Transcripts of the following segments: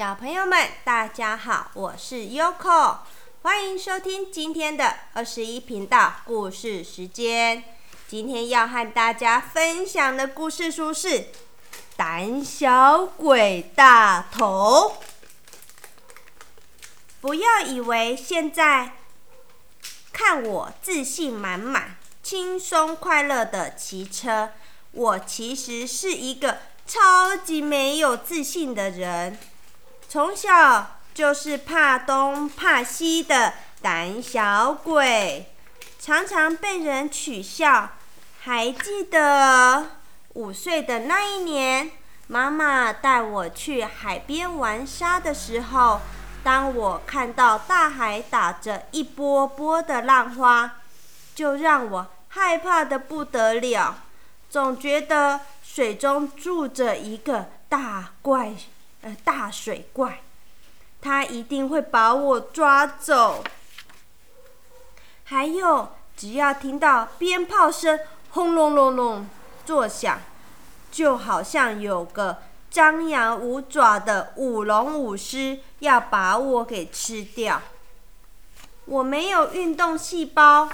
小朋友们，大家好，我是 Yoko，欢迎收听今天的二十一频道故事时间。今天要和大家分享的故事书是《胆小鬼大头》。不要以为现在看我自信满满、轻松快乐的骑车，我其实是一个超级没有自信的人。从小就是怕东怕西的胆小鬼，常常被人取笑。还记得五岁的那一年，妈妈带我去海边玩沙的时候，当我看到大海打着一波波的浪花，就让我害怕的不得了，总觉得水中住着一个大怪。呃，大水怪，他一定会把我抓走。还有，只要听到鞭炮声轰隆隆隆作响，就好像有个张牙舞爪的舞龙舞狮要把我给吃掉。我没有运动细胞，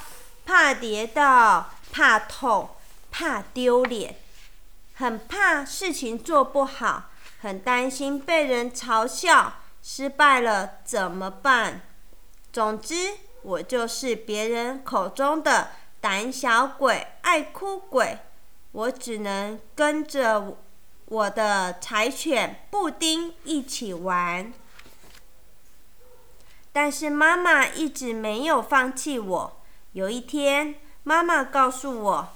怕跌倒，怕痛，怕丢脸，很怕事情做不好。很担心被人嘲笑，失败了怎么办？总之，我就是别人口中的胆小鬼、爱哭鬼。我只能跟着我的柴犬布丁一起玩。但是妈妈一直没有放弃我。有一天，妈妈告诉我，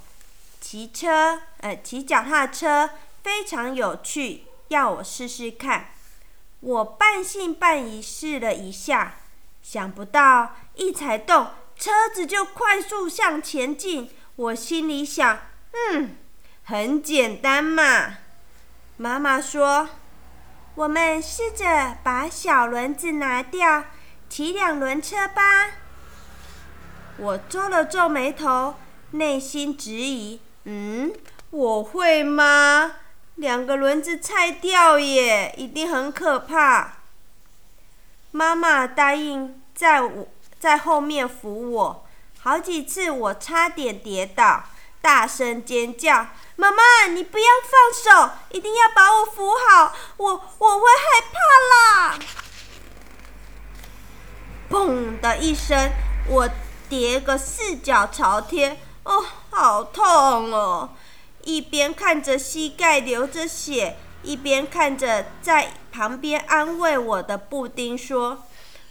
骑车，呃，骑脚踏车非常有趣。要我试试看，我半信半疑试了一下，想不到一踩动，车子就快速向前进。我心里想，嗯，很简单嘛。妈妈说：“我们试着把小轮子拿掉，骑两轮车吧。”我皱了皱眉头，内心质疑：“嗯，我会吗？”两个轮子拆掉耶，一定很可怕。妈妈答应在我在后面扶我，好几次我差点跌倒，大声尖叫：“妈妈，你不要放手，一定要把我扶好，我我会害怕啦！”砰的一声，我跌个四脚朝天，哦，好痛哦！一边看着膝盖流着血，一边看着在旁边安慰我的布丁说：“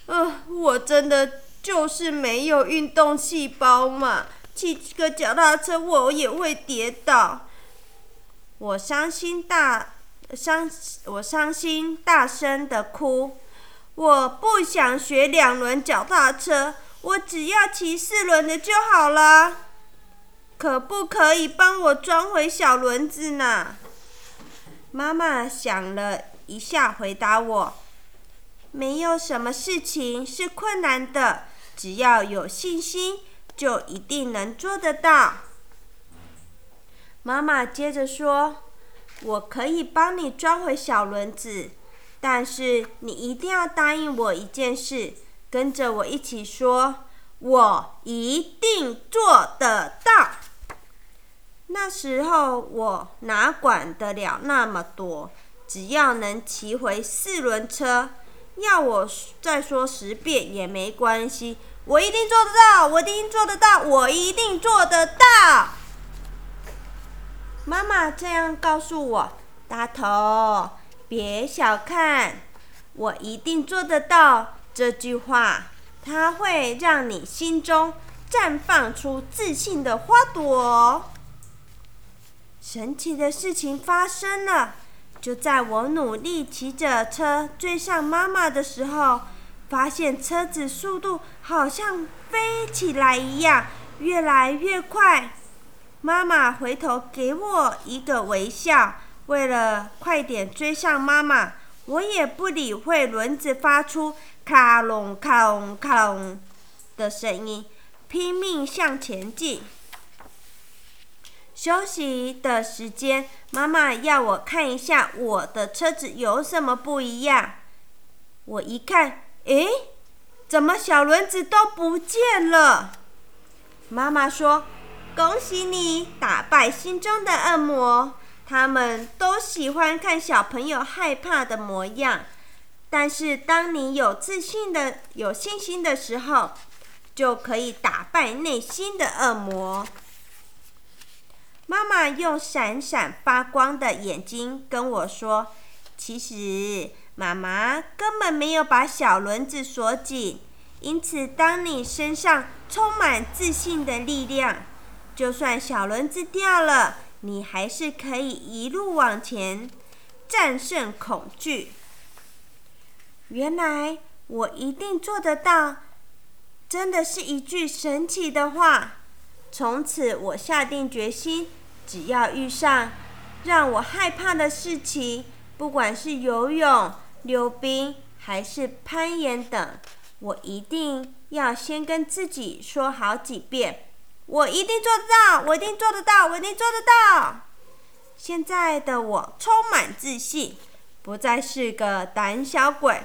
呃，我真的就是没有运动细胞嘛，骑个脚踏车我也会跌倒。”我伤心大伤，我伤心大声的哭。我不想学两轮脚踏车，我只要骑四轮的就好了。可不可以帮我装回小轮子呢？妈妈想了一下，回答我：“没有什么事情是困难的，只要有信心，就一定能做得到。”妈妈接着说：“我可以帮你装回小轮子，但是你一定要答应我一件事，跟着我一起说，我一定做得到。”那时候我哪管得了那么多？只要能骑回四轮车，要我再说十遍也没关系。我一定做得到，我一定做得到，我一定做得到。妈妈这样告诉我：“大头，别小看我一定做得到。”这句话，它会让你心中绽放出自信的花朵。神奇的事情发生了！就在我努力骑着车追上妈妈的时候，发现车子速度好像飞起来一样，越来越快。妈妈回头给我一个微笑。为了快点追上妈妈，我也不理会轮子发出咔隆咔隆咔隆的声音，拼命向前进。休息的时间，妈妈要我看一下我的车子有什么不一样。我一看，诶，怎么小轮子都不见了？妈妈说：“恭喜你打败心中的恶魔。他们都喜欢看小朋友害怕的模样，但是当你有自信的、有信心的时候，就可以打败内心的恶魔。”妈妈用闪闪发光的眼睛跟我说：“其实妈妈根本没有把小轮子锁紧，因此当你身上充满自信的力量，就算小轮子掉了，你还是可以一路往前，战胜恐惧。原来我一定做得到，真的是一句神奇的话。从此我下定决心。”只要遇上让我害怕的事情，不管是游泳、溜冰还是攀岩等，我一定要先跟自己说好几遍：我一定做得到，我一定做得到，我一定做得到。现在的我充满自信，不再是个胆小鬼。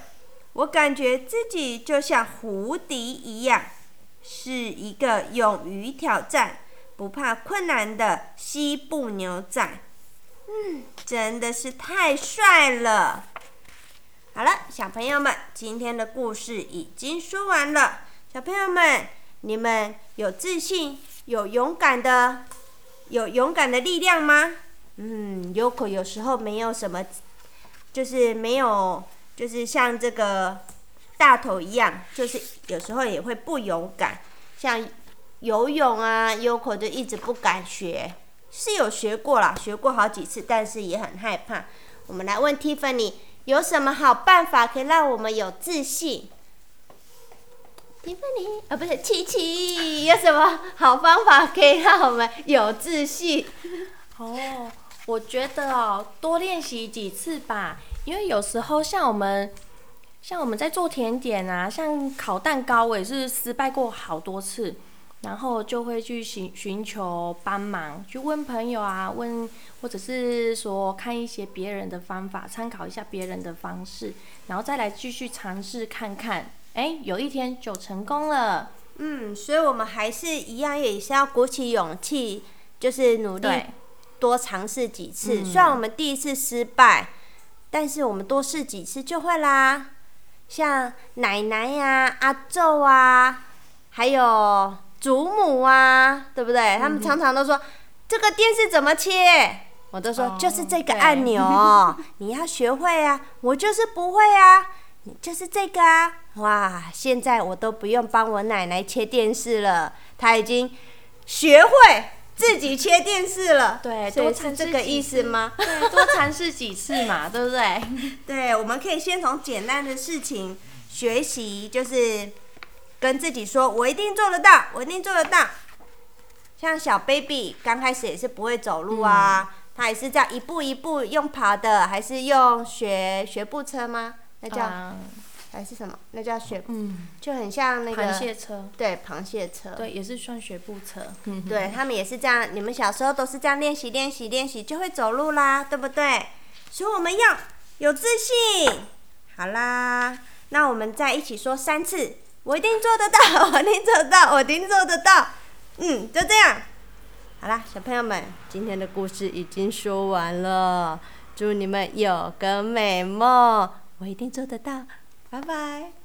我感觉自己就像蝴蝶一样，是一个勇于挑战。不怕困难的西部牛仔，嗯，真的是太帅了。好了，小朋友们，今天的故事已经说完了。小朋友们，你们有自信、有勇敢的、有勇敢的力量吗？嗯，有可有时候没有什么，就是没有，就是像这个大头一样，就是有时候也会不勇敢，像。游泳啊，Yoko 就一直不敢学，是有学过啦，学过好几次，但是也很害怕。我们来问 Tiffany，有什么好办法可以让我们有自信？Tiffany 啊，不是琪琪，有什么好方法可以让我们有自信？哦，我觉得哦，多练习几次吧，因为有时候像我们，像我们在做甜点啊，像烤蛋糕，我也是失败过好多次。然后就会去寻寻求帮忙，去问朋友啊，问或者是说看一些别人的方法，参考一下别人的方式，然后再来继续尝试看看，哎，有一天就成功了。嗯，所以我们还是一样，也是要鼓起勇气，就是努力多尝试几次。虽然我们第一次失败，但是我们多试几次就会啦。像奶奶呀、阿昼啊，还有。祖母啊，对不对？他们常常都说这个电视怎么切，我都说就是这个按钮，你要学会啊。我就是不会啊，就是这个啊。哇，现在我都不用帮我奶奶切电视了，她已经学会自己切电视了。对，多尝试这个意思吗？对，多尝试几次嘛，对不对？对，我们可以先从简单的事情学习，就是。跟自己说，我一定做得到，我一定做得到。像小 baby 刚开始也是不会走路啊，他也是这样一步一步用爬的，还是用学学步车吗？那叫还是什么？那叫学，嗯，就很像那个螃蟹车，对，螃蟹车，对，也是算学步车。嗯对他们也是这样，你们小时候都是这样练习练习练习，就会走路啦，对不对？所以我们要有自信。好啦，那我们再一起说三次。我一定做得到，我一定做得到，我一定做得到。嗯，就这样。好啦，小朋友们，今天的故事已经说完了。祝你们有个美梦，我一定做得到。拜拜。